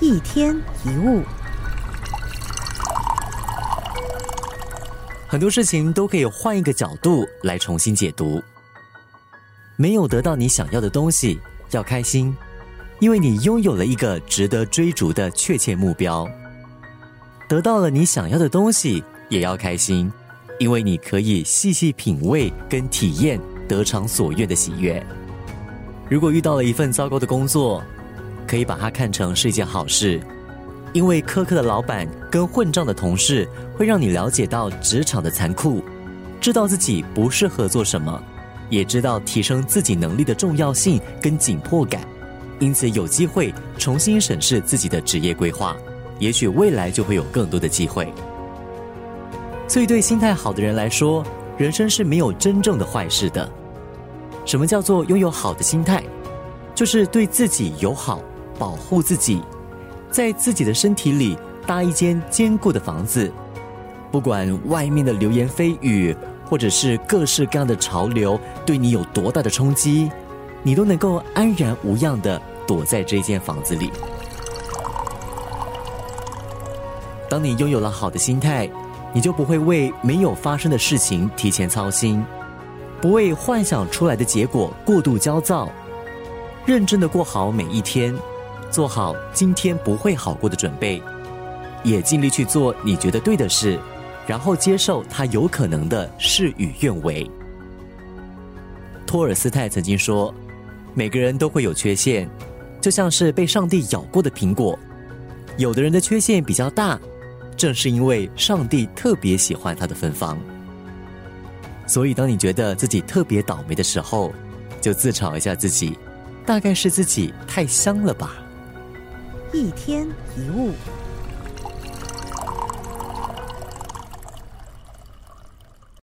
一天一物，很多事情都可以换一个角度来重新解读。没有得到你想要的东西，要开心，因为你拥有了一个值得追逐的确切目标；得到了你想要的东西，也要开心，因为你可以细细品味跟体验得偿所愿的喜悦。如果遇到了一份糟糕的工作，可以把它看成是一件好事，因为苛刻的老板跟混账的同事会让你了解到职场的残酷，知道自己不适合做什么，也知道提升自己能力的重要性跟紧迫感，因此有机会重新审视自己的职业规划，也许未来就会有更多的机会。所以，对心态好的人来说，人生是没有真正的坏事的。什么叫做拥有好的心态？就是对自己友好。保护自己，在自己的身体里搭一间坚固的房子。不管外面的流言蜚语，或者是各式各样的潮流对你有多大的冲击，你都能够安然无恙的躲在这间房子里。当你拥有了好的心态，你就不会为没有发生的事情提前操心，不为幻想出来的结果过度焦躁，认真的过好每一天。做好今天不会好过的准备，也尽力去做你觉得对的事，然后接受它有可能的事与愿违。托尔斯泰曾经说：“每个人都会有缺陷，就像是被上帝咬过的苹果。有的人的缺陷比较大，正是因为上帝特别喜欢他的芬芳。所以，当你觉得自己特别倒霉的时候，就自嘲一下自己，大概是自己太香了吧。”一天一物。